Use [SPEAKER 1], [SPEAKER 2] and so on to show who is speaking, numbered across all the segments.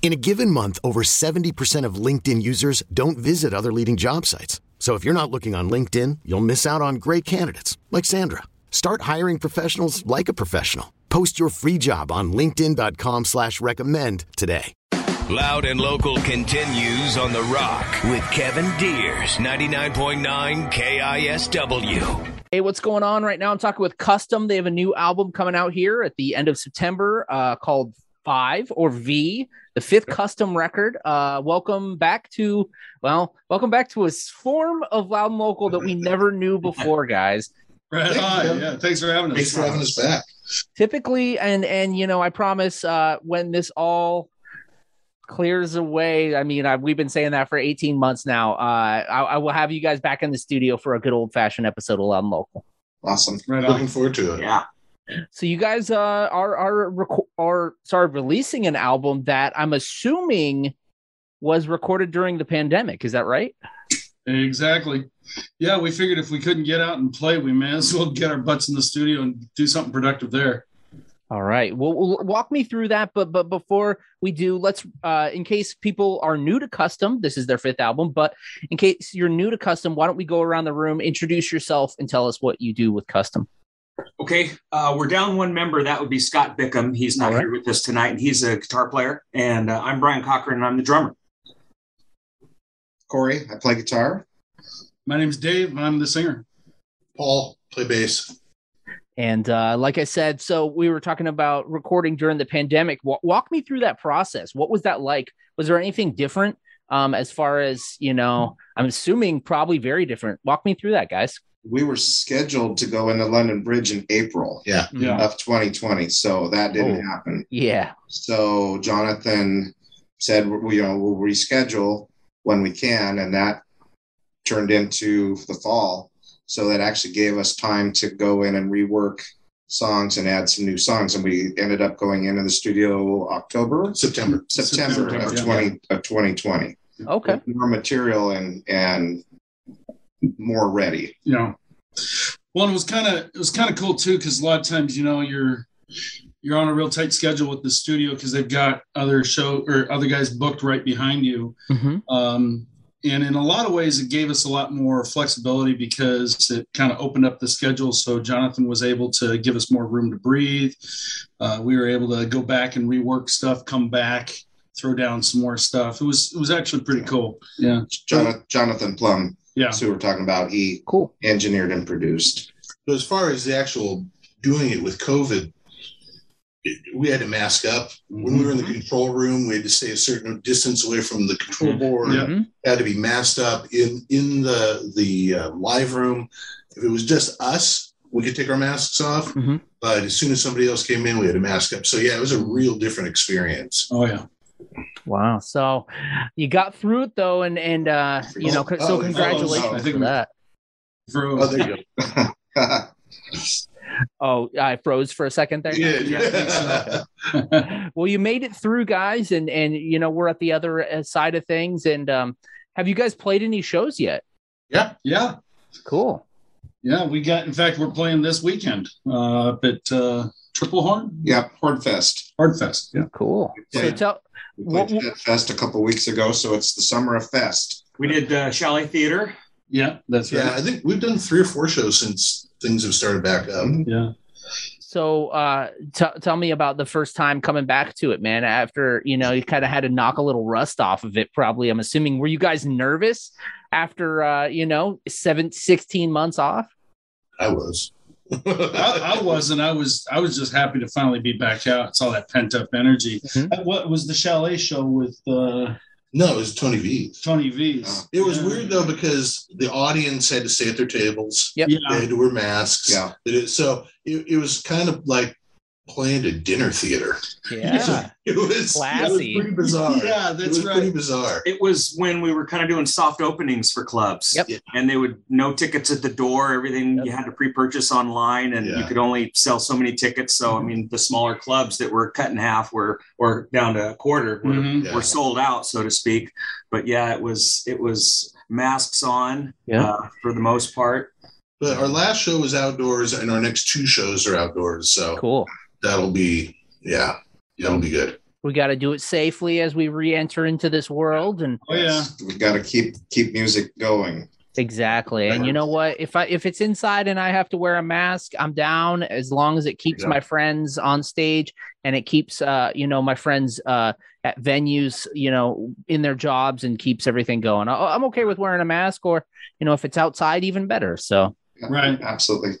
[SPEAKER 1] In a given month, over 70% of LinkedIn users don't visit other leading job sites. So if you're not looking on LinkedIn, you'll miss out on great candidates like Sandra. Start hiring professionals like a professional. Post your free job on LinkedIn.com slash recommend today.
[SPEAKER 2] Loud and local continues on The Rock with Kevin Deers, 99.9 KISW.
[SPEAKER 3] Hey, what's going on right now? I'm talking with Custom. They have a new album coming out here at the end of September uh, called Five or V, the fifth custom record. Uh, welcome back to, well, welcome back to a form of Loud and Local that we never knew before, guys.
[SPEAKER 4] Right on. Yeah. Thanks for having us.
[SPEAKER 5] Thanks for having us back.
[SPEAKER 3] Typically, and and you know, I promise uh, when this all clears away. I mean, I, we've been saying that for 18 months now. Uh, I, I will have you guys back in the studio for a good old fashioned episode of Loud and Local.
[SPEAKER 5] Awesome.
[SPEAKER 4] Right on.
[SPEAKER 5] Looking forward to it.
[SPEAKER 4] Yeah.
[SPEAKER 3] So you guys uh, are are are sorry releasing an album that I'm assuming was recorded during the pandemic. Is that right?
[SPEAKER 4] Exactly. Yeah, we figured if we couldn't get out and play, we may as well get our butts in the studio and do something productive there.
[SPEAKER 3] All right. Well, well, walk me through that. But but before we do, let's uh, in case people are new to Custom, this is their fifth album. But in case you're new to Custom, why don't we go around the room, introduce yourself, and tell us what you do with Custom?
[SPEAKER 6] Okay, uh, we're down one member. That would be Scott Bickham. He's not
[SPEAKER 3] All right.
[SPEAKER 6] here with us tonight, and he's a guitar player. And uh, I'm Brian Cochran, and I'm the drummer.
[SPEAKER 5] Corey, I play guitar.
[SPEAKER 4] My name's Dave. and I'm the singer.
[SPEAKER 5] Paul, play bass.
[SPEAKER 3] And uh, like I said, so we were talking about recording during the pandemic. Wa- walk me through that process. What was that like? Was there anything different um, as far as you know? I'm assuming probably very different. Walk me through that, guys.
[SPEAKER 5] We were scheduled to go into London Bridge in April
[SPEAKER 4] Yeah.
[SPEAKER 5] of 2020, so that didn't
[SPEAKER 3] Oh.
[SPEAKER 5] happen.
[SPEAKER 3] Yeah.
[SPEAKER 5] So Jonathan said, we, you know, we'll reschedule when we can, and that turned into the fall. So that actually gave us time to go in and rework songs and add some new songs, and we ended up going into the studio October, September, September,
[SPEAKER 4] September,
[SPEAKER 5] of
[SPEAKER 4] yeah.
[SPEAKER 5] 20 of 2020.
[SPEAKER 3] Okay.
[SPEAKER 5] with more material and and more ready.
[SPEAKER 4] You know. Well, and it was kind of it was kind of cool too because a lot of times you know you're you're on a real tight schedule with the studio because they've got other show or other guys booked right behind you.
[SPEAKER 3] Mhm.
[SPEAKER 4] Um, and in a lot of ways, it gave us a lot more flexibility because it kind of opened up the schedule. So Jonathan was able to give us more room to breathe. Uh, we were able to go back and rework stuff, come back, throw down some more stuff. It was it was actually pretty cool. Yeah,
[SPEAKER 5] Jonathan, Jonathan Plum,
[SPEAKER 4] yeah,
[SPEAKER 5] that's who we're talking about. He
[SPEAKER 3] Cool.
[SPEAKER 5] engineered and produced.
[SPEAKER 7] But as far as the actual doing it with COVID, we had to mask up. When we were in the control room, we had to stay a certain distance away from the control board.
[SPEAKER 4] Yeah.
[SPEAKER 3] Mhm.
[SPEAKER 7] Had to be masked up in in the the uh, live room. If it was just us, we could take our masks off.
[SPEAKER 3] Mhm.
[SPEAKER 7] But as soon as somebody else came in, we had to mask up. So yeah, it was a real different experience.
[SPEAKER 4] oh yeah.
[SPEAKER 3] Wow. So you got through it though, and and uh, you know,
[SPEAKER 7] Oh,
[SPEAKER 3] so
[SPEAKER 7] oh,
[SPEAKER 3] congratulations
[SPEAKER 7] oh,
[SPEAKER 4] I think
[SPEAKER 3] for that.
[SPEAKER 4] For,
[SPEAKER 7] Oh, there you go.
[SPEAKER 3] Oh, I froze for a second there.
[SPEAKER 7] Yeah,
[SPEAKER 4] Yeah,
[SPEAKER 7] yeah.
[SPEAKER 3] well, you made it through, guys, and and you know we're at the other uh, side of things. And um, have you guys played any shows yet?
[SPEAKER 4] yeah, yeah,
[SPEAKER 3] Cool.
[SPEAKER 4] Yeah. We got. In fact, we're playing this weekend uh, up at uh, Triple Horn
[SPEAKER 5] Yep, Hordfest.
[SPEAKER 4] Hardfest. Yeah.
[SPEAKER 3] Cool. So tell
[SPEAKER 5] We
[SPEAKER 3] What-
[SPEAKER 5] played Jet Fest a couple weeks ago, so it's the summer of Fest.
[SPEAKER 6] We did uh, Chalet Theater.
[SPEAKER 4] Yeah, that's
[SPEAKER 7] Yeah,
[SPEAKER 4] right.
[SPEAKER 7] I think we've done three or four shows since things have started back up.
[SPEAKER 4] Yeah.
[SPEAKER 3] So, uh, t- tell me about the first time coming back to it, man. After you know, you kind of had to knock a little rust off of it. Probably, I'm assuming. Were you guys nervous after uh, you know, seven, 16 months off?
[SPEAKER 7] I was.
[SPEAKER 4] I, I wasn't. I was. I was just happy to finally be back out. It's all that pent up energy.
[SPEAKER 3] Mhm.
[SPEAKER 4] Uh, What was the chalet show with uh,
[SPEAKER 7] No, it was Tony V.
[SPEAKER 4] Tony V's?
[SPEAKER 7] It was
[SPEAKER 4] Yeah.
[SPEAKER 7] weird though because the audience had to stay at their tables.
[SPEAKER 3] Yep.
[SPEAKER 4] Yeah.
[SPEAKER 7] They had to wear masks.
[SPEAKER 5] Yeah.
[SPEAKER 7] It is- so it, it was kind of like playing a dinner theater.
[SPEAKER 3] Yeah.
[SPEAKER 7] It was, it was pretty bizarre.
[SPEAKER 4] Yeah,
[SPEAKER 7] it
[SPEAKER 4] that's
[SPEAKER 7] was
[SPEAKER 4] right.
[SPEAKER 7] pretty bizarre.
[SPEAKER 6] It was when we were kind of doing soft openings for clubs.
[SPEAKER 3] Yep.
[SPEAKER 6] And they would no tickets at the door. Everything
[SPEAKER 3] Yep.
[SPEAKER 6] you had to pre-purchase online, and you could only sell so many tickets. So I mean, the smaller clubs that were cut in half were or down to a quarter were,
[SPEAKER 4] Mhm.
[SPEAKER 7] Yeah.
[SPEAKER 6] were sold out, so to speak. But yeah, it was it was masks on
[SPEAKER 3] Yeah.
[SPEAKER 6] uh, for the most part.
[SPEAKER 7] But our last show was outdoors, and our next two shows are outdoors. So
[SPEAKER 3] Cool.
[SPEAKER 7] That'll be yeah, that'll be good.
[SPEAKER 3] We got to do it safely as we re-enter into this world, and
[SPEAKER 4] Oh yeah.
[SPEAKER 5] We've got to keep keep music going.
[SPEAKER 3] exactly. And you know what? If I if it's inside and I have to wear a mask, I'm down as long as it keeps
[SPEAKER 7] Yeah.
[SPEAKER 3] my friends on stage and it keeps uh you know my friends uh at venues you know in their jobs and keeps everything going. I- I'm okay with wearing a mask, or you know if it's outside, even better. So.
[SPEAKER 4] Right.
[SPEAKER 5] Absolutely.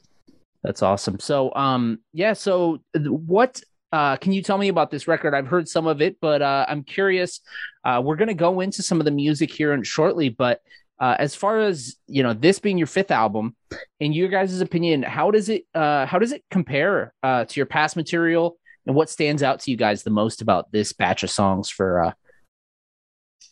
[SPEAKER 3] That's awesome. So, um, yeah. So, what uh, can you tell me about this record? I've heard some of it, but uh, I'm curious. Uh, we're going to go into some of the music here in shortly, but uh, as far as you know, this being your fifth album, in your guys' opinion, how does it uh, how does it compare uh, to your past material, and what stands out to you guys the most about this batch of songs for uh,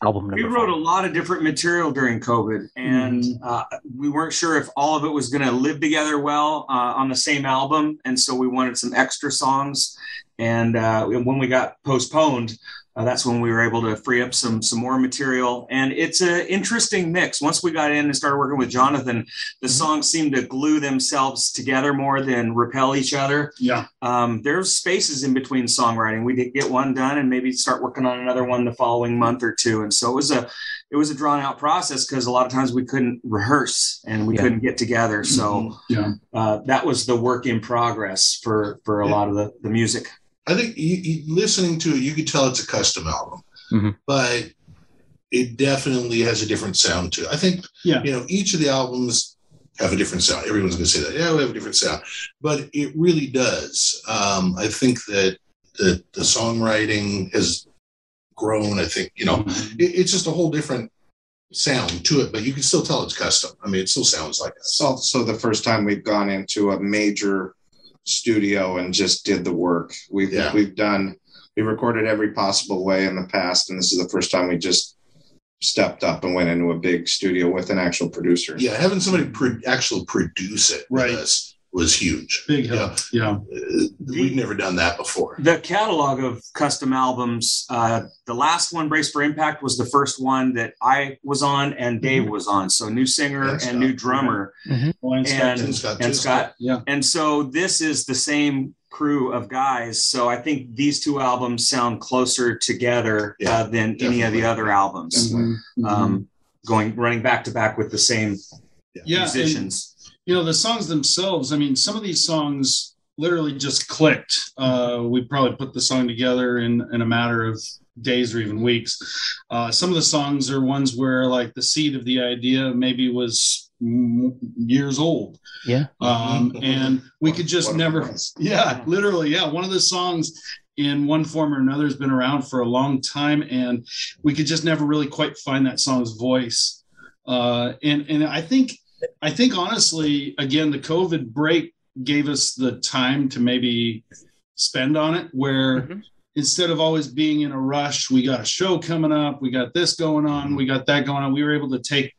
[SPEAKER 3] album
[SPEAKER 6] We wrote a lot of different material during COVID, and uh, we weren't sure if all of it was going to live together well uh, on the same album. And so we wanted some extra songs. And uh, when we got postponed, uh, that's when we were able to free up some some more material. And it's an interesting mix. Once we got in and started working with Jonathan, the songs seemed to glue themselves together more than repel each other
[SPEAKER 4] Yeah.
[SPEAKER 6] um, there's spaces in between songwriting. We did get one done and maybe start working on another one the following month or two. And so it was a it was a drawn out process because a lot of times we couldn't rehearse and we
[SPEAKER 3] Yeah.
[SPEAKER 6] couldn't get together. So
[SPEAKER 4] Yeah.
[SPEAKER 6] uh, that was the work in progress for for a
[SPEAKER 7] Yeah.
[SPEAKER 6] lot of the, the music.
[SPEAKER 7] I think you, you, listening to it, you could tell it's a custom album,
[SPEAKER 3] Mhm.
[SPEAKER 7] but it definitely has a different sound to it. I think,
[SPEAKER 4] Yeah.
[SPEAKER 7] you know, each of the albums have a different sound. Everyone's going to say that, yeah, we have a different sound, but it really does. Um, I think that the, the songwriting has grown. I think, you know, it, it's just a whole different sound to it, but you can still tell it's custom. I mean, it still sounds like
[SPEAKER 5] It's
[SPEAKER 7] us.
[SPEAKER 5] also the first time we've gone into a major studio and just did the work. We've
[SPEAKER 7] Yeah.
[SPEAKER 5] we've done we recorded every possible way in the past, and this is the first time we just stepped up and went into a big studio with an actual producer.
[SPEAKER 7] Yeah, having somebody pro- actually produce it
[SPEAKER 4] Right.
[SPEAKER 7] us was huge.
[SPEAKER 4] Big help. Yeah.
[SPEAKER 7] Uh, we've never done that before.
[SPEAKER 6] The catalog of custom albums, uh, the last one, Brace for Impact, was the first one that I was on and Dave was on. So new singer
[SPEAKER 7] And
[SPEAKER 6] and,
[SPEAKER 7] Scott.
[SPEAKER 6] new drummer.
[SPEAKER 4] Oh, and Scott,
[SPEAKER 6] And-
[SPEAKER 7] And Scott,
[SPEAKER 6] and
[SPEAKER 7] too.
[SPEAKER 6] Scott.
[SPEAKER 4] Yeah.
[SPEAKER 6] And so this is the same crew of guys. So I think these two albums sound closer together
[SPEAKER 7] Yeah,
[SPEAKER 6] uh, than any of the other albums.
[SPEAKER 4] Mhm. Mhm.
[SPEAKER 6] Um, going running back to back with the same
[SPEAKER 4] yeah. and-
[SPEAKER 6] musicians.
[SPEAKER 4] You know the songs themselves i mean some of these songs literally just clicked. Uh we probably put the song together in in a matter of days or even weeks. Uh some of the songs are ones where like the seed of the idea maybe was years old.
[SPEAKER 3] Yeah.
[SPEAKER 4] um and we could just
[SPEAKER 5] What if it
[SPEAKER 4] never yeah literally yeah. One of the songs in one form or another has been around for a long time and we could just never really quite find that song's voice. Uh and and i think i think honestly again the covid break gave us the time to maybe spend on it where
[SPEAKER 3] Mhm.
[SPEAKER 4] instead of always being in a rush we got a show coming up we got this going on we got that going on we were able to take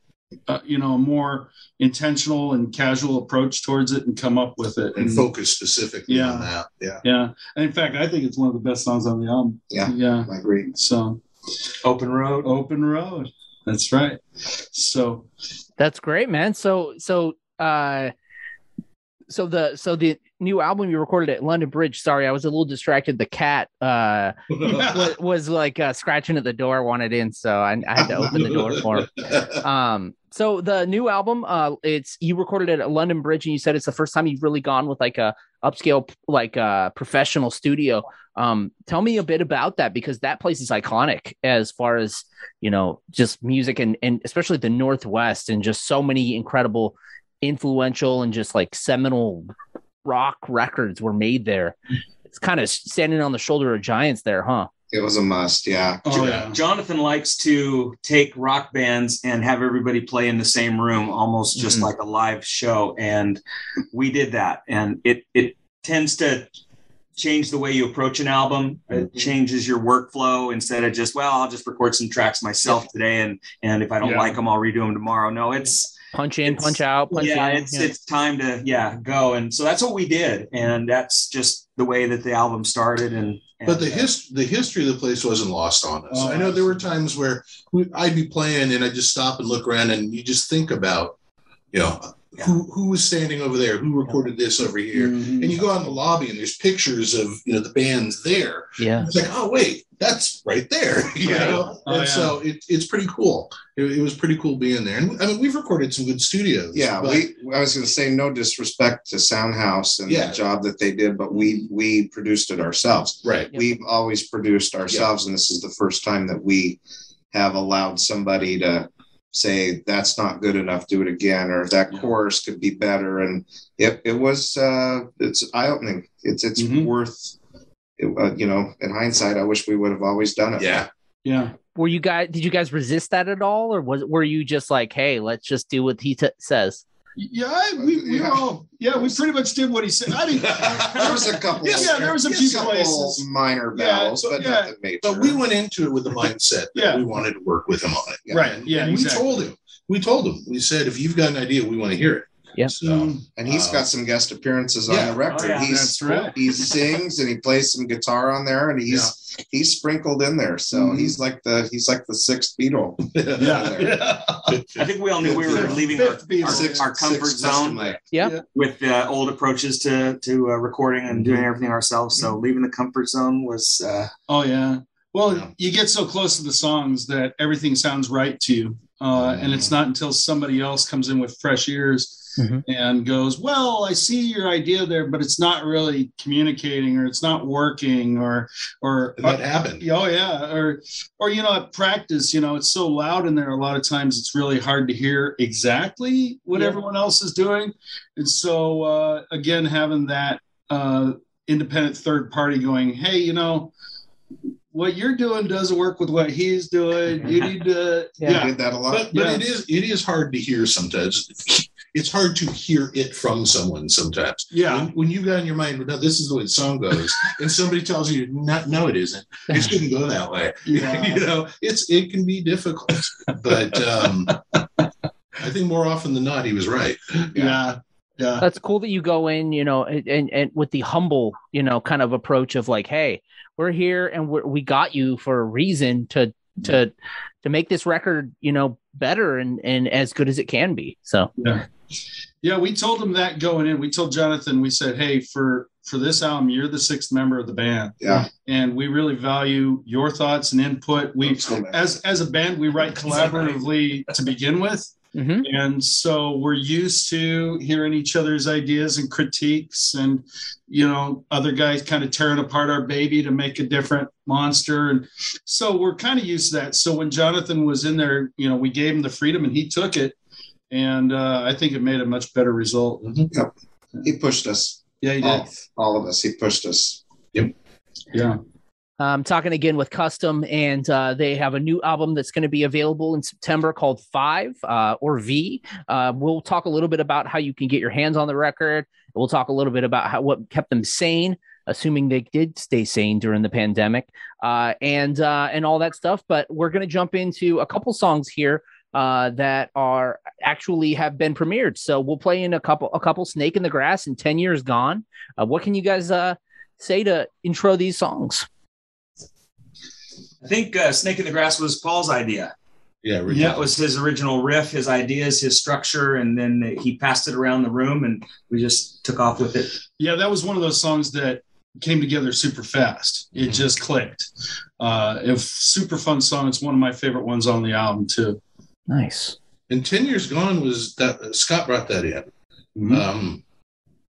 [SPEAKER 4] uh, you know a more intentional and casual approach towards it and come up with it
[SPEAKER 7] and focus specifically
[SPEAKER 4] Yeah.
[SPEAKER 7] on that. Yeah.
[SPEAKER 4] yeah and in fact i think it's one of the best songs on the album
[SPEAKER 5] Yeah.
[SPEAKER 4] yeah
[SPEAKER 5] I agree.
[SPEAKER 4] so
[SPEAKER 6] Open Road.
[SPEAKER 4] open road that's right so
[SPEAKER 3] That's great, man. So so uh so the so the new album you recorded at London Bridge. Sorry, I was a little distracted. The cat uh was, was like uh, scratching at the door, wanted in, so I, I had to open the door for him. Um so the new album uh it's you recorded it at London Bridge and you said it's the first time you've really gone with like a upscale like uh professional studio. Um tell me a bit about that because that place is iconic as far as you know just music and and especially the northwest and just so many incredible influential and just like seminal rock records were made there. It's kind of standing on the shoulder of giants there, huh?
[SPEAKER 5] It was a must. Yeah.
[SPEAKER 4] Oh yeah.
[SPEAKER 6] Jonathan likes to take rock bands and have everybody play in the same room, almost just
[SPEAKER 3] Mhm.
[SPEAKER 6] like a live show. And we did that, and it it tends to change the way you approach an album. It changes your workflow instead of just well, I'll just record some tracks myself today, and and if I don't
[SPEAKER 4] Yeah.
[SPEAKER 6] like them, I'll redo them tomorrow. No, it's
[SPEAKER 3] Punch in,
[SPEAKER 6] It's-
[SPEAKER 3] punch out, punch
[SPEAKER 6] yeah,
[SPEAKER 3] in.
[SPEAKER 6] it's
[SPEAKER 3] yeah.
[SPEAKER 6] it's time to yeah go, and so that's what we did, and that's just the way that the album started. And, and
[SPEAKER 7] But the
[SPEAKER 6] uh,
[SPEAKER 7] his the history of the place wasn't lost on us.
[SPEAKER 4] Oh,
[SPEAKER 7] I know there were times where we, I'd be playing and I'd just stop and look around and you just think about, you know, who who was standing over there, who recorded this over here,
[SPEAKER 4] Mhm.
[SPEAKER 7] and you go out in the lobby and there's pictures of you know the bands there.
[SPEAKER 3] yeah.
[SPEAKER 7] It's like, oh wait, that's right there, you
[SPEAKER 3] Right.
[SPEAKER 7] know.
[SPEAKER 4] Oh,
[SPEAKER 7] and
[SPEAKER 4] yeah.
[SPEAKER 7] so it, it's pretty cool. It, it was pretty cool being there. And I mean, we've recorded some good studios.
[SPEAKER 5] Yeah,
[SPEAKER 7] but-
[SPEAKER 5] we. I was going to say no disrespect to Soundhouse and
[SPEAKER 7] Yeah.
[SPEAKER 5] the job that they did, but we we produced it ourselves.
[SPEAKER 7] right.
[SPEAKER 3] Yep.
[SPEAKER 5] We've always produced ourselves, and this is the first time that we have allowed somebody to say that's not good enough, do it again, or that
[SPEAKER 7] Yeah.
[SPEAKER 5] chorus could be better. And it it was uh, it's eye opening. It's it's
[SPEAKER 4] Mhm.
[SPEAKER 5] worth. It, uh, you know, in hindsight, I wish we would have always done it.
[SPEAKER 7] Yeah.
[SPEAKER 4] Yeah.
[SPEAKER 3] Were you guys? Did you guys resist that at all, or was were you just like, hey, let's just do what he t- says?
[SPEAKER 4] Yeah, I, we, we
[SPEAKER 5] Yeah.
[SPEAKER 4] all yeah, we pretty much did what he said. I mean,
[SPEAKER 5] there was a couple.
[SPEAKER 4] Yeah, yeah, there was a few places.
[SPEAKER 5] minor
[SPEAKER 4] Yeah,
[SPEAKER 5] battles,
[SPEAKER 4] so-
[SPEAKER 5] but
[SPEAKER 4] yeah.
[SPEAKER 5] nothing major.
[SPEAKER 7] But we went into it with the mindset that
[SPEAKER 4] Yeah.
[SPEAKER 7] we wanted to work with him on it.
[SPEAKER 5] Yeah.
[SPEAKER 4] right. Yeah,
[SPEAKER 7] and
[SPEAKER 4] exactly.
[SPEAKER 7] we told him. We told him. We said, if you've got an idea, we want to hear it.
[SPEAKER 3] Yeah.
[SPEAKER 7] So,
[SPEAKER 4] Mm.
[SPEAKER 5] And he's
[SPEAKER 7] Uh,
[SPEAKER 5] got some guest appearances
[SPEAKER 7] yeah.
[SPEAKER 5] on the record.
[SPEAKER 6] Oh, yeah,
[SPEAKER 5] he's
[SPEAKER 4] right.
[SPEAKER 5] he sings and he plays some guitar on there, and he's he's sprinkled in there. So
[SPEAKER 4] Mhm.
[SPEAKER 5] he's like the he's like the sixth Beatle.
[SPEAKER 4] Yeah. yeah.
[SPEAKER 6] I think we all knew we were leaving our, our,
[SPEAKER 5] Sixth-
[SPEAKER 6] our comfort zone
[SPEAKER 5] made.
[SPEAKER 3] Yeah.
[SPEAKER 6] with uh, old approaches to to uh, recording and doing everything ourselves. So leaving the comfort zone was uh,
[SPEAKER 4] Oh yeah. Well,
[SPEAKER 7] Yeah.
[SPEAKER 4] you get so close to the songs that everything sounds right to you, uh, and it's not until somebody else comes in with fresh ears
[SPEAKER 3] Mhm.
[SPEAKER 4] and goes, "Well, I see your idea there, but it's not really communicating, or it's not working, or or
[SPEAKER 7] that happened.
[SPEAKER 4] Oh yeah, or or you know, at practice, you know, it's so loud in there. A lot of times, it's really hard to hear exactly what
[SPEAKER 3] Yeah.
[SPEAKER 4] everyone else is doing, and so uh, again, having that uh, independent third party going, hey, you know, what you're doing doesn't work with what he's doing. You need to,
[SPEAKER 3] Yeah.
[SPEAKER 4] Yeah,
[SPEAKER 5] did that a lot.
[SPEAKER 7] But, but
[SPEAKER 4] Yeah.
[SPEAKER 7] it is it is hard to hear sometimes. It's hard to hear it from someone sometimes.
[SPEAKER 4] yeah,
[SPEAKER 7] When, when you got in your mind, no, this is the way the song goes, and somebody tells you, not, no, it isn't. It shouldn't go that way.
[SPEAKER 4] Yeah.
[SPEAKER 7] you know, it's it can be difficult, but um, I think more often than not, he was right.
[SPEAKER 4] yeah, yeah,
[SPEAKER 3] That's cool that you go in, you know, and and, and with the humble, you know, kind of approach of like, hey, we're here and we're, we got you for a reason to to to make this record, you know, better and and as good as it can be. So
[SPEAKER 4] yeah. Yeah, we told him that going in. We told Jonathan. We said, hey, for for this album, you're the sixth member of the band,
[SPEAKER 5] Yeah.
[SPEAKER 4] and we really value your thoughts and input. We,
[SPEAKER 5] So
[SPEAKER 4] as as a band, we write collaboratively to begin with.
[SPEAKER 3] mhm.
[SPEAKER 4] and so we're used to hearing each other's ideas and critiques and you know other guys kind of tearing apart our baby to make a different monster and so we're kind of used to that so when jonathan was in there you know we gave him the freedom and he took it and uh, i think it made a much better result
[SPEAKER 5] He pushed us.
[SPEAKER 4] yeah he did
[SPEAKER 5] All, all of us. He pushed us. Yep.
[SPEAKER 4] yeah
[SPEAKER 3] I'm talking again with Custom, and uh, they have a new album that's going to be available in September called Five uh, or V. Uh, we'll talk a little bit about how you can get your hands on the record. We'll talk a little bit about how what kept them sane, assuming they did stay sane during the pandemic, uh, and uh, and all that stuff. But we're going to jump into a couple songs here uh, that are actually have been premiered. So we'll play in a couple a couple Snake in the Grass and Ten Years Gone. Uh, what can you guys uh, say to intro these songs?
[SPEAKER 6] I think uh, Snake in the Grass was Paul's idea.
[SPEAKER 7] Yeah, Rick-
[SPEAKER 4] Yeah.
[SPEAKER 6] That was his original riff, his ideas, his structure, and then he passed it around the room, and we just took off with it.
[SPEAKER 4] yeah that was one of those songs that came together super fast it just clicked uh if super fun song it's one of my favorite ones on the album too
[SPEAKER 3] Nice.
[SPEAKER 7] And ten years gone was that Scott brought that in
[SPEAKER 4] Mm-hmm.
[SPEAKER 7] um,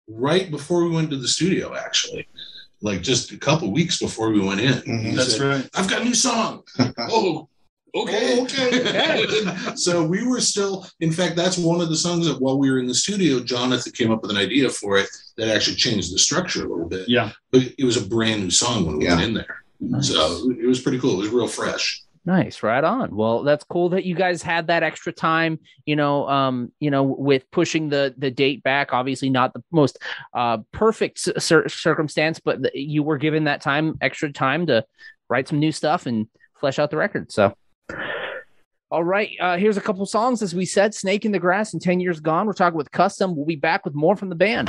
[SPEAKER 7] right before we went to the studio. Actually, like just a couple weeks before we went in.
[SPEAKER 5] Mhm.
[SPEAKER 4] That's
[SPEAKER 7] said,
[SPEAKER 4] right
[SPEAKER 7] I've got a new song. oh, okay,
[SPEAKER 4] Oh,
[SPEAKER 7] okay. so we were still, in fact, that's one of the songs that while we were in the studio, Jonathan came up with an idea for it that actually changed the structure a little bit.
[SPEAKER 4] Yeah.
[SPEAKER 7] But it was a brand new song when we
[SPEAKER 5] Yeah.
[SPEAKER 7] went in there. So it was pretty cool. It was real fresh.
[SPEAKER 3] Nice, right on. Well, that's cool that you guys had that extra time, you know, um, you know, with pushing the the date back. Obviously, not the most uh, perfect cir- circumstance, but th- you were given that time, extra time to write some new stuff and flesh out the record. So, all right, uh, here's a couple songs. As we said, "Snake in the Grass" and "10 Years Gone." We're talking with Custom. We'll be back with more from the band.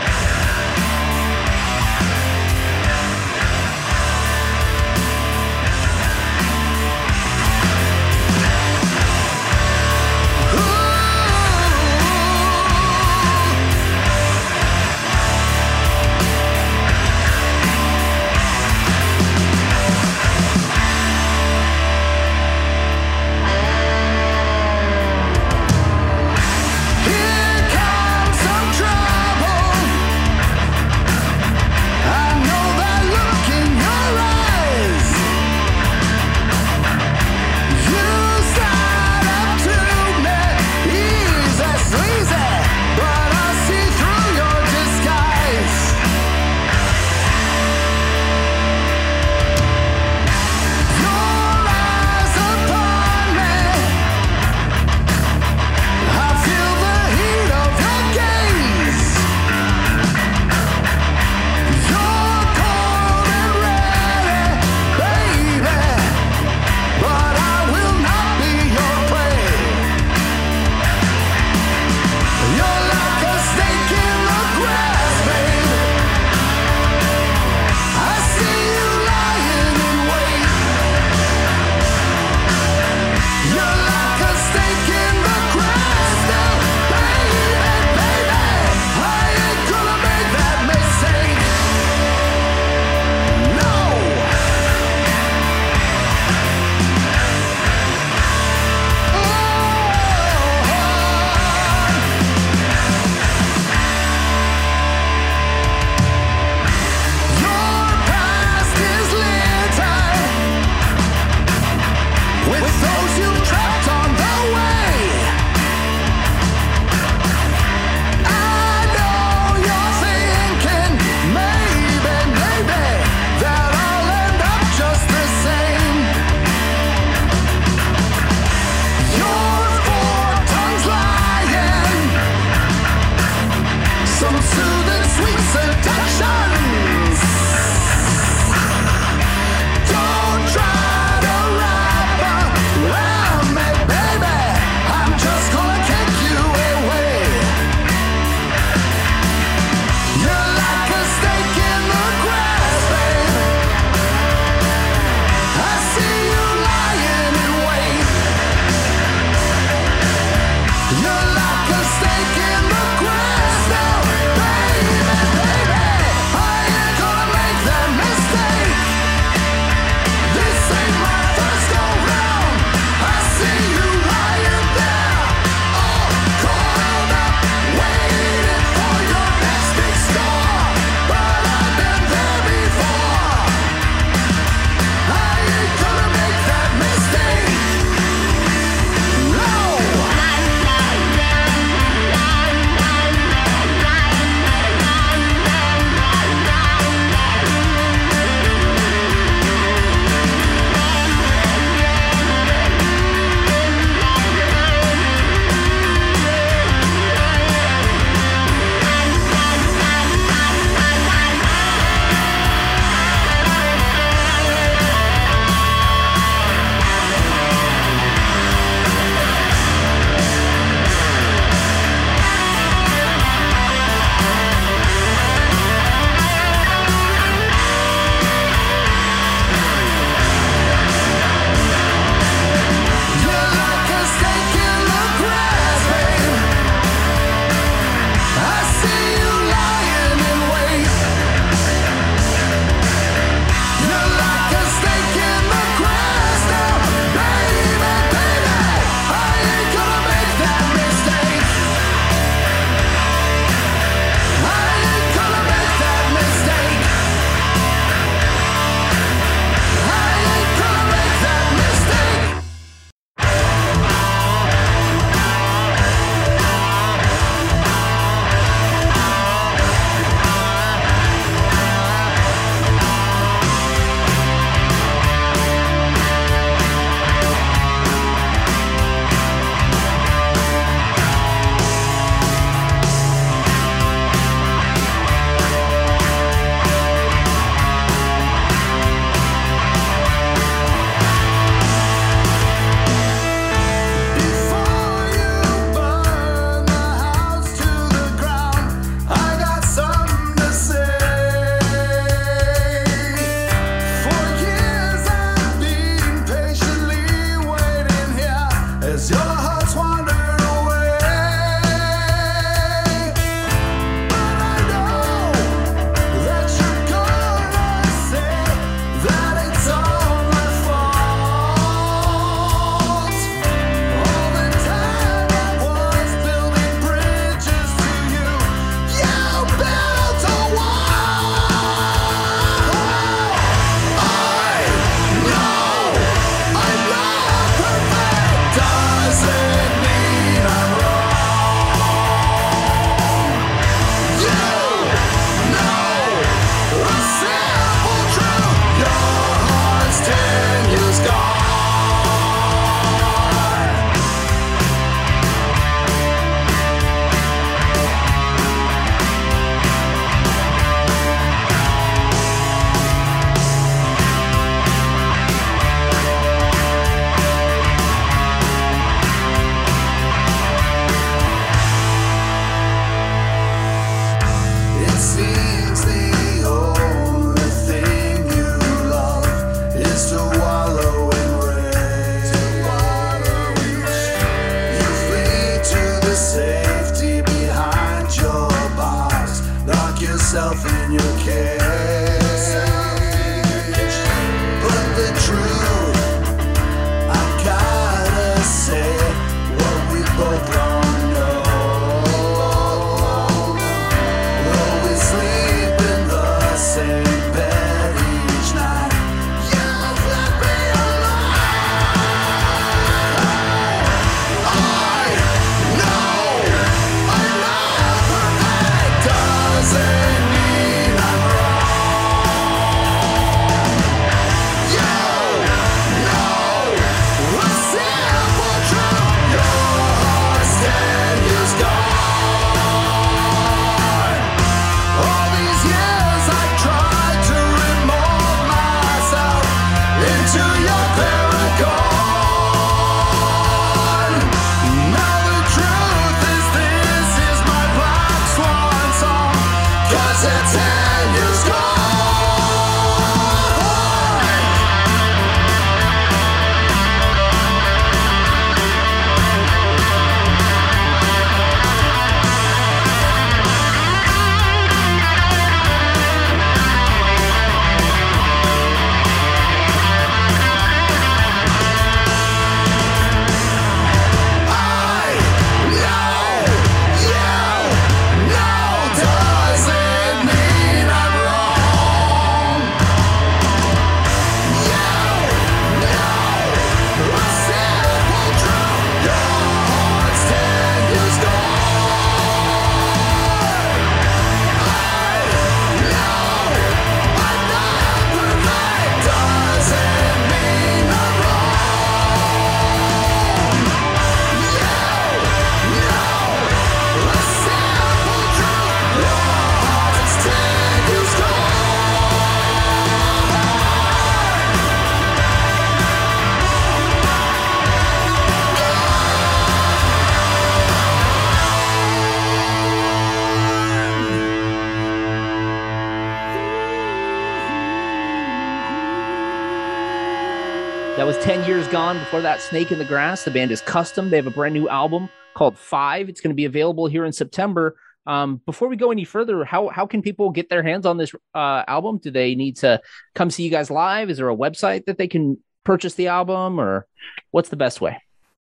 [SPEAKER 3] 10 before that Snake in the Grass. The band is custom. They have a brand new album called Five. It's going to be available here in September. Um, before we go any further, how how can people get their hands on this uh, album? Do they need to come see you guys live? Is there a website that they can purchase the album, or what's the best way?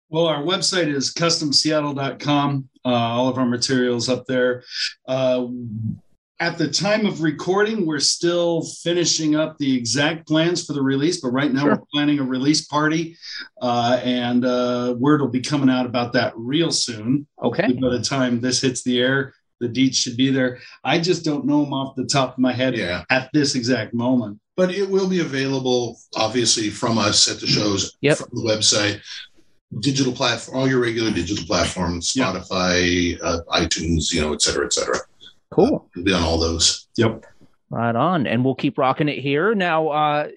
[SPEAKER 4] Well, our website is customseattle.com. Uh, all of our materials up there. Uh, at the time of recording, we're still finishing up the exact plans for the release, but right now
[SPEAKER 3] Sure.
[SPEAKER 4] we're planning a release party, uh, and uh, word will be coming out about that real soon.
[SPEAKER 3] Okay.
[SPEAKER 4] By the time this hits the air, the deets should be there. I just don't know them off the top of my head
[SPEAKER 7] Yeah.
[SPEAKER 4] at this exact moment.
[SPEAKER 7] But it will be available, obviously, from us at the shows,
[SPEAKER 3] Yep.
[SPEAKER 7] from the website, digital platform, all your regular digital platforms,
[SPEAKER 4] Yeah.
[SPEAKER 7] Spotify, uh, iTunes, you know, et cetera, et cetera.
[SPEAKER 3] Cool.
[SPEAKER 7] It'll be on all those.
[SPEAKER 4] Yep.
[SPEAKER 3] Right on. And we'll keep rocking it here. Now, uh,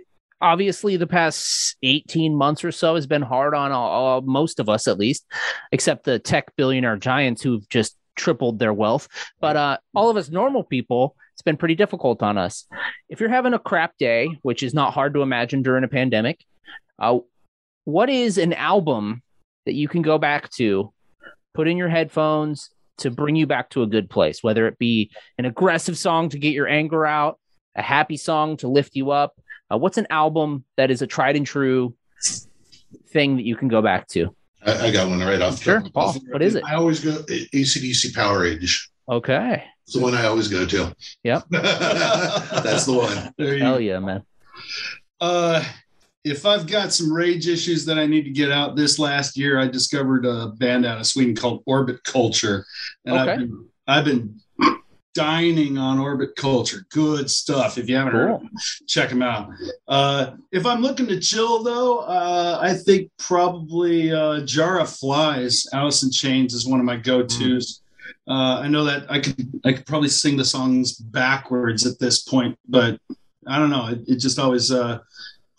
[SPEAKER 3] obviously, the past 18 months or so has been hard on all, all- most of us, at least, except the tech billionaire giants who've just tripled their wealth. But uh, all of us normal people, it's been pretty difficult on us. If you're having a crap day, which is not hard to imagine during a pandemic, uh, what is an album that you can go back to, put in your headphones, to bring you back to a good place, whether it be an aggressive song to get your anger out, a happy song to lift you up. Uh, what's an album that is a tried and true thing that you can go back to?
[SPEAKER 7] I, I got one right off. the
[SPEAKER 3] Sure,
[SPEAKER 7] top.
[SPEAKER 3] Paul, what is it?
[SPEAKER 7] I always go ACDC Powerage.
[SPEAKER 3] Okay.
[SPEAKER 7] It's the one I always go to.
[SPEAKER 3] Yep.
[SPEAKER 7] That's the one.
[SPEAKER 4] There you
[SPEAKER 3] Hell yeah, man.
[SPEAKER 4] Uh, if I've got some rage issues that I need to get out this last year, I discovered a band out of Sweden called Orbit Culture, and
[SPEAKER 3] Okay.
[SPEAKER 4] I've been I've been dining on Orbit Culture. Good stuff. If you haven't heard,
[SPEAKER 3] Cool.
[SPEAKER 4] them, check them out. Uh, if I'm looking to chill though, uh, I think probably uh, Jar of Flies, Alice in Chains is one of my go-tos. Uh, I know that I could I could probably sing the songs backwards at this point, but I don't know. It, it just always uh,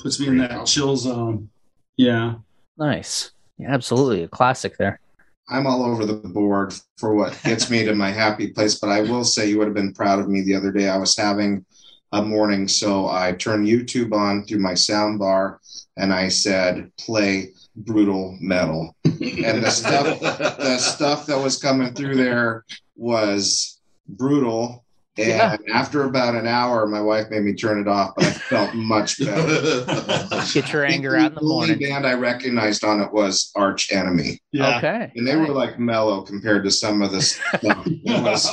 [SPEAKER 4] puts me in that chill zone. Yeah.
[SPEAKER 3] Nice. Yeah, absolutely. A classic there.
[SPEAKER 5] I'm all over the board for what gets me to my happy place. But I will say you would have been proud of me the other day. I was having a morning, so I turned YouTube on through my sound bar and I said, play brutal metal. And the stuff the stuff that was coming through there was brutal. And
[SPEAKER 3] Yeah.
[SPEAKER 5] after about an hour, my wife made me turn it off, but I felt much better.
[SPEAKER 3] Get your anger out in the
[SPEAKER 5] only
[SPEAKER 3] morning.
[SPEAKER 5] The only band I recognized on it was Arch Enemy.
[SPEAKER 4] Yeah.
[SPEAKER 3] Okay.
[SPEAKER 5] And they were like mellow compared to some of the stuff. It was,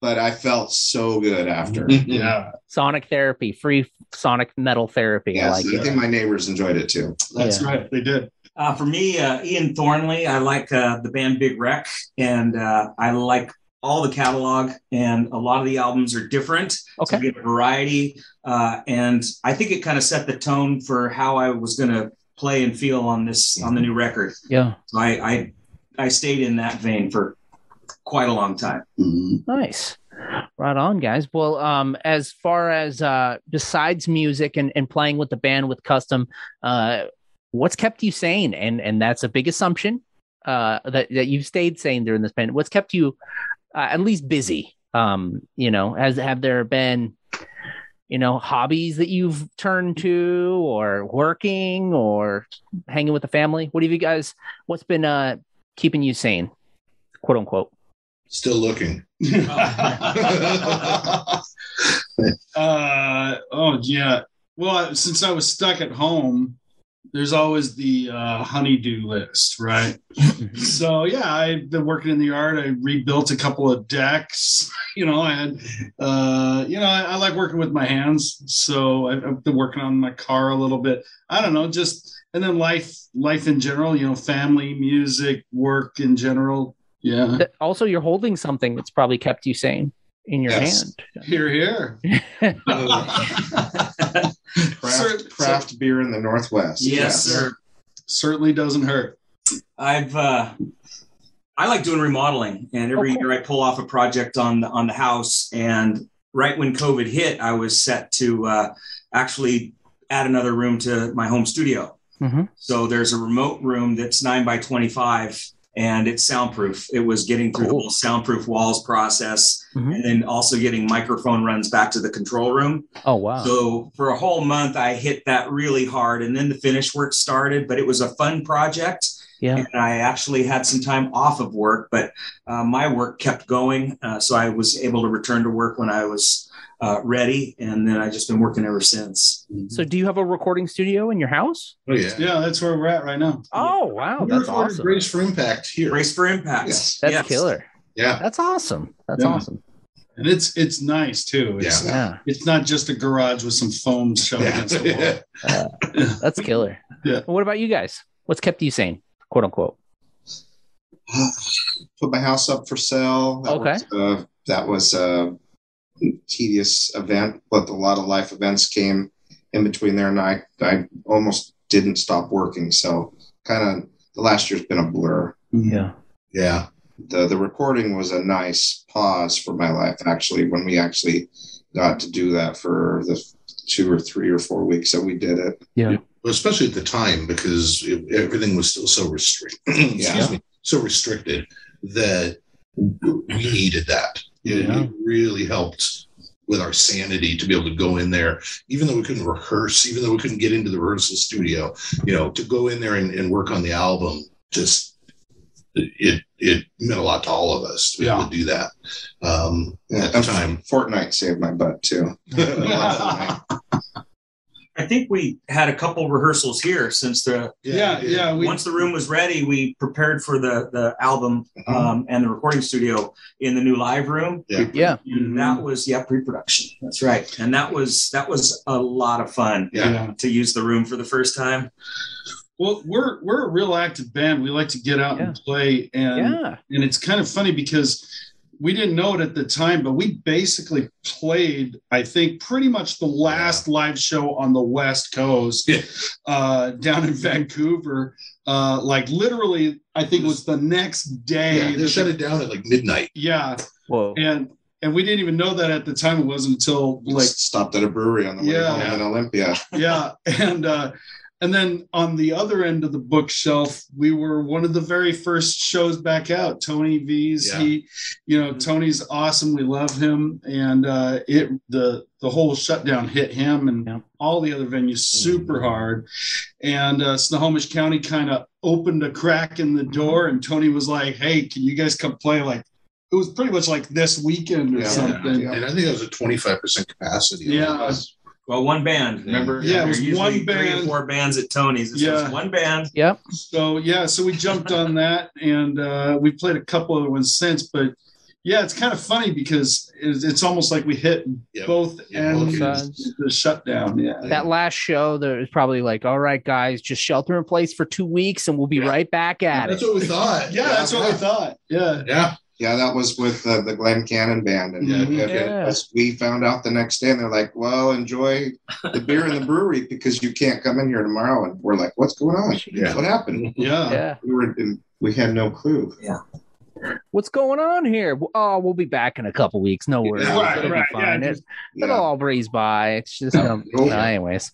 [SPEAKER 5] but I felt so good after.
[SPEAKER 4] yeah.
[SPEAKER 3] Sonic therapy, free sonic metal therapy. I like
[SPEAKER 5] I
[SPEAKER 3] it.
[SPEAKER 5] think my neighbors enjoyed it too.
[SPEAKER 4] That's
[SPEAKER 3] Yeah.
[SPEAKER 4] right. They did.
[SPEAKER 6] Uh, for me, uh, Ian Thornley, I like uh, the band Big Wreck, and uh, I like all the catalog, and a lot of the albums are different. So
[SPEAKER 3] Okay.
[SPEAKER 6] we get a variety, uh, and I think it kind of set the tone for how I was going to play and feel on this on the new record.
[SPEAKER 3] Yeah.
[SPEAKER 6] So I, I I stayed in that vein for quite a long time.
[SPEAKER 3] Nice. Right on, guys. Well, um, as far as uh besides music and, and playing with the band with custom, uh what's kept you sane? And and that's a big assumption. Uh that, that you've stayed sane during this pandemic. What's kept you uh, at least busy? Um, you know, has have there been you know hobbies that you've turned to or working or hanging with the family? What have you guys what's been uh keeping you sane? Quote unquote.
[SPEAKER 7] Still looking.
[SPEAKER 4] uh, oh yeah. Well, since I was stuck at home, there's always the uh, honeydew list, right? so yeah, I've been working in the yard. I rebuilt a couple of decks. You know, I had, uh, you know, I, I like working with my hands. So I've, I've been working on my car a little bit. I don't know, just and then life, life in general. You know, family, music, work in general. Yeah.
[SPEAKER 3] Also you're holding something that's probably kept you sane in your
[SPEAKER 5] Yes.
[SPEAKER 4] Here, here.
[SPEAKER 5] Craft,
[SPEAKER 4] Cer-
[SPEAKER 5] craft beer in the Northwest.
[SPEAKER 6] Yes, sir.
[SPEAKER 4] certainly doesn't hurt.
[SPEAKER 6] I've uh, I like doing remodeling, and every
[SPEAKER 3] cool.
[SPEAKER 6] year I pull off a project on the on the house. And right when COVID hit, I was set to uh, actually add another room to my home studio.
[SPEAKER 3] Mhm.
[SPEAKER 6] So there's a remote room that's nine by twenty five, and it's soundproof. It was getting through the whole soundproof walls process,
[SPEAKER 3] Mhm.
[SPEAKER 6] and then also getting microphone runs back to the control room.
[SPEAKER 3] Oh wow.
[SPEAKER 6] So for a whole month, I hit that really hard, and then the finish work started. But it was a fun project,
[SPEAKER 3] yeah.
[SPEAKER 6] and I actually had some time off of work, but uh, my work kept going, uh, so I was able to return to work when I was uh, ready, and then I've just been working ever since.
[SPEAKER 3] So do you have a recording studio in your house?
[SPEAKER 7] Oh yeah.
[SPEAKER 4] Yeah, that's where we're at right now.
[SPEAKER 3] Oh wow,
[SPEAKER 7] We
[SPEAKER 3] that's awesome.
[SPEAKER 7] Brace for Impact here.
[SPEAKER 6] Race for Impact.
[SPEAKER 7] Yes.
[SPEAKER 3] That's
[SPEAKER 6] Yes.
[SPEAKER 3] killer.
[SPEAKER 7] Yeah.
[SPEAKER 3] That's awesome. That's
[SPEAKER 4] Yeah.
[SPEAKER 3] awesome.
[SPEAKER 4] And it's it's nice too. It's,
[SPEAKER 3] Yeah.
[SPEAKER 4] it's not just a garage with some foam shoved against the wall.
[SPEAKER 7] Yeah.
[SPEAKER 3] That's killer.
[SPEAKER 4] Yeah.
[SPEAKER 3] What about you guys? What's kept you sane, quote unquote?
[SPEAKER 5] Put my house up for sale. That
[SPEAKER 3] Okay.
[SPEAKER 5] Was, uh, that was a tedious event, but a lot of life events came in between there, and I I almost didn't stop working. So kind of the last year's been a blur.
[SPEAKER 3] Yeah.
[SPEAKER 7] Yeah.
[SPEAKER 5] the the recording was a nice pause for my life actually when we actually got to do that for the two or three or four weeks that we did it
[SPEAKER 3] Yeah.
[SPEAKER 7] Well, especially at the time because it, everything was still so restricted. excuse me, so restricted that we needed that. It,
[SPEAKER 3] Yeah.
[SPEAKER 7] it really helped with our sanity to be able to go in there, even though we couldn't rehearse, even though we couldn't get into the rehearsal studio. You know, to go in there and, and work on the album just it it meant a lot to all of us to be able to do that um,
[SPEAKER 5] Yeah,
[SPEAKER 7] at the
[SPEAKER 5] and
[SPEAKER 7] time.
[SPEAKER 5] fortnite saved my butt too
[SPEAKER 6] I think we had a couple rehearsals here since the
[SPEAKER 4] Yeah, yeah. We,
[SPEAKER 6] once the room was ready, we prepared for the the album um, and the recording studio in the new live room.
[SPEAKER 7] Yeah.
[SPEAKER 3] Yeah.
[SPEAKER 6] And that was yeah pre-production. That's right, and that was that was a lot of fun.
[SPEAKER 7] Yeah.
[SPEAKER 4] yeah.
[SPEAKER 6] To use the room for the first time.
[SPEAKER 4] Well, we're we're a real active band. We like to get out and play, and
[SPEAKER 3] Yeah.
[SPEAKER 4] and it's kind of funny because we didn't know it at the time, but we basically played, I think, pretty much the last live show on the West Coast,
[SPEAKER 7] Yeah.
[SPEAKER 4] uh, down in Vancouver. Uh, like literally, I think it was the next day.
[SPEAKER 7] Yeah, they shut it down at like midnight.
[SPEAKER 4] yeah,
[SPEAKER 3] Whoa.
[SPEAKER 4] and and we didn't even know that at the time. It wasn't until
[SPEAKER 5] like
[SPEAKER 4] like
[SPEAKER 5] stopped at a brewery on the way
[SPEAKER 4] Yeah.
[SPEAKER 5] home in olympia
[SPEAKER 4] yeah and uh and then on the other end of the bookshelf we were one of the very first shows back out tony v's
[SPEAKER 7] Yeah.
[SPEAKER 4] he you know tony's awesome we love him and uh it the the whole shutdown hit him and
[SPEAKER 3] Yeah.
[SPEAKER 4] all the other venues super hard and uh snohomish county kind of opened a crack in the door and tony was like hey can you guys come play like it was pretty much like this weekend or
[SPEAKER 5] Yeah.
[SPEAKER 4] something
[SPEAKER 5] Yeah.
[SPEAKER 7] And I think it was a 25% capacity.
[SPEAKER 4] Yeah.
[SPEAKER 6] Well, one band. Remember?
[SPEAKER 4] Yeah, it was
[SPEAKER 6] There are
[SPEAKER 4] one
[SPEAKER 6] Three
[SPEAKER 4] band.
[SPEAKER 6] or four bands at Tony's. This
[SPEAKER 4] Yeah.
[SPEAKER 6] was one band.
[SPEAKER 3] Yep.
[SPEAKER 4] So yeah, so we jumped on that, and uh, we played a couple other ones since. But yeah, it's kind of funny because it's, it's almost like we hit
[SPEAKER 7] Yep.
[SPEAKER 4] both
[SPEAKER 7] Yeah,
[SPEAKER 4] ends
[SPEAKER 3] sides.
[SPEAKER 4] of the shutdown. Yeah,
[SPEAKER 3] That last show, there was probably like, all right, guys, just shelter in place for two weeks and we'll be
[SPEAKER 7] Yeah.
[SPEAKER 3] right back at
[SPEAKER 7] That's
[SPEAKER 3] it.
[SPEAKER 7] what we thought.
[SPEAKER 4] yeah, that's what we thought. Yeah,
[SPEAKER 7] Yeah.
[SPEAKER 5] Yeah that was with uh, the Glenn cannon band and
[SPEAKER 4] Yeah.
[SPEAKER 5] it- it-
[SPEAKER 3] Yeah.
[SPEAKER 5] as we found out the next day and they're like well enjoy the beer in the brewery because you can't come in here tomorrow and we're like what's going on
[SPEAKER 7] Yeah.
[SPEAKER 5] what happened
[SPEAKER 4] yeah,
[SPEAKER 3] Yeah.
[SPEAKER 5] we were we had no clue Yeah.
[SPEAKER 3] What's going on here? Oh, we'll be back in a couple weeks. No worries.
[SPEAKER 4] Right,
[SPEAKER 3] It'll
[SPEAKER 4] right,
[SPEAKER 3] be fine.
[SPEAKER 4] yeah,
[SPEAKER 3] It, it'll all breeze by. It's just um,
[SPEAKER 5] Oh.
[SPEAKER 3] no, anyways.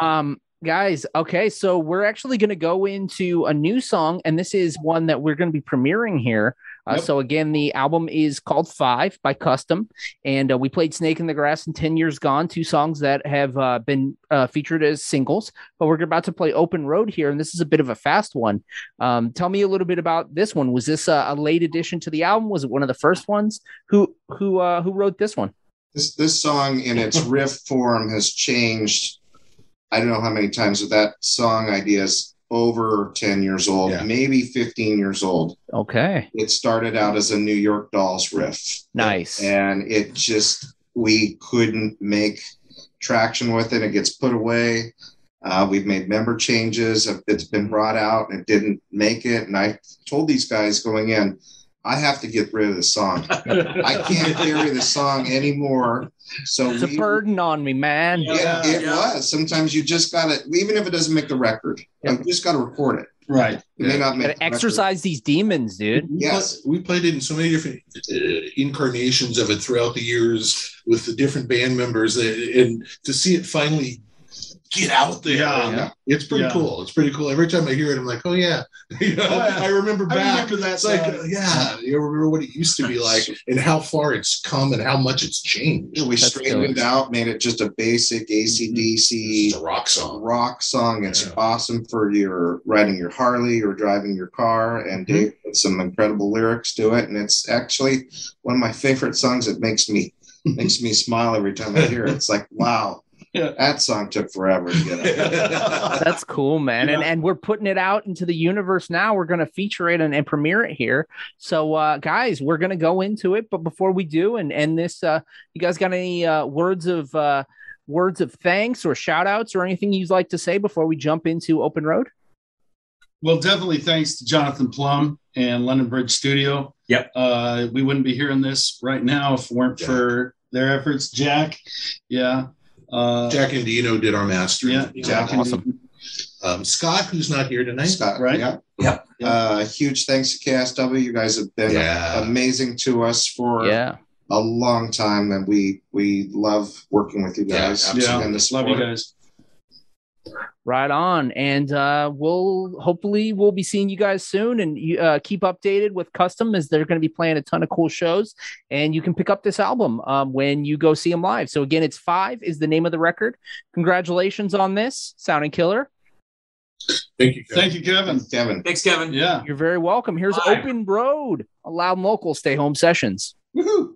[SPEAKER 3] Um, guys, okay, so we're actually going to go into a new song, and this is one that we're going to be premiering here. Uh,
[SPEAKER 4] Yep.
[SPEAKER 3] So again, the album is called Five by Custom, and uh, we played Snake in the Grass and Ten Years Gone, two songs that have uh, been uh, featured as singles. But we're about to play Open Road here, and this is a bit of a fast one. Um, tell me a little bit about this one. Was this a, a late addition to the album? Was it one of the first ones? Who who uh, who wrote this one?
[SPEAKER 5] this this song in its riff form has changed i don't know how many times but that song idea is over 10 years old
[SPEAKER 7] Yeah.
[SPEAKER 5] maybe 15 years old.
[SPEAKER 3] Okay,
[SPEAKER 5] it started out as a new york dolls riff.
[SPEAKER 3] Nice.
[SPEAKER 5] and it just we couldn't make traction with it. It gets put away. Uh, we've made member changes. It's been brought out and it didn't make it. And i told these guys going in i have to get rid of the song i can't carry the song anymore so
[SPEAKER 3] It's a burden on me, man.
[SPEAKER 4] Yeah.
[SPEAKER 5] it, it was sometimes you just gotta even if it doesn't make the record you just gotta record it
[SPEAKER 4] right.
[SPEAKER 5] it may not make
[SPEAKER 3] Gotta
[SPEAKER 5] record.
[SPEAKER 3] exercise these demons, dude.
[SPEAKER 5] Yes.
[SPEAKER 7] we played it in so many different uh, incarnations of it throughout the years with the different band members, uh, and to see it finally get out there.
[SPEAKER 4] Yeah.
[SPEAKER 7] And It's pretty
[SPEAKER 4] Yeah.
[SPEAKER 7] cool. It's pretty cool. Every time I hear it, I'm like, oh yeah, You know,
[SPEAKER 4] Oh, yeah.
[SPEAKER 7] I remember
[SPEAKER 4] I
[SPEAKER 7] back.
[SPEAKER 4] remember that
[SPEAKER 7] It's like, uh, yeah, you remember what it used to be like, and how far it's come, and how much it's changed.
[SPEAKER 5] We
[SPEAKER 3] That's
[SPEAKER 5] straightened it
[SPEAKER 3] killer.
[SPEAKER 5] out, made it just a basic ACDC
[SPEAKER 7] It's a rock song.
[SPEAKER 5] rock song. It's
[SPEAKER 7] Yeah.
[SPEAKER 5] awesome for your riding your Harley or driving your car. And
[SPEAKER 7] Mm-hmm.
[SPEAKER 5] Dave put some incredible lyrics to it. And it's actually one of my favorite songs. It makes me makes me smile every time I hear it. It's like, wow,
[SPEAKER 4] Yeah.
[SPEAKER 5] that song took forever to get out.
[SPEAKER 3] That's cool, man. And
[SPEAKER 4] Yeah.
[SPEAKER 3] and we're putting it out into the universe now. We're gonna feature it and, and premiere it here. So uh guys, we're gonna go into it. But before we do and end this, uh you guys got any uh words of uh words of thanks or shout outs or anything you'd like to say before we jump into open road?
[SPEAKER 4] Well, definitely thanks to Jonathan Plum and London Bridge Studio.
[SPEAKER 6] Yep.
[SPEAKER 4] Uh, we wouldn't be hearing this right now if it weren't
[SPEAKER 7] Jack.
[SPEAKER 4] for their efforts. Jack, yeah. Uh,
[SPEAKER 7] Jack and Dino did our mastering.
[SPEAKER 4] yeah, Jack and
[SPEAKER 3] Awesome.
[SPEAKER 7] Um, Scott, who's not here tonight.
[SPEAKER 5] Scott,
[SPEAKER 4] Right.
[SPEAKER 5] Yeah.
[SPEAKER 6] Yep.
[SPEAKER 5] Uh, huge thanks to KISW. You guys have been
[SPEAKER 7] Yeah.
[SPEAKER 5] amazing to us for
[SPEAKER 3] Yeah.
[SPEAKER 5] a long time, and we we love working with you
[SPEAKER 7] Yeah,
[SPEAKER 5] guys.
[SPEAKER 4] yeah,
[SPEAKER 5] and the
[SPEAKER 4] love you guys.
[SPEAKER 3] Right on. And uh, we'll hopefully we'll be seeing you guys soon and uh, keep updated with custom as they're going to be playing a ton of cool shows and you can pick up this album um, when you go see them live. So again, it's five is the name of the record. Congratulations on this sounding killer.
[SPEAKER 7] Thank you. Kevin.
[SPEAKER 4] Thank you, Kevin.
[SPEAKER 5] Kevin.
[SPEAKER 6] Thanks, Kevin.
[SPEAKER 4] Yeah.
[SPEAKER 3] You're very welcome. Here's
[SPEAKER 6] Five.
[SPEAKER 3] open road, a loud and local stay home sessions.
[SPEAKER 4] Woohoo.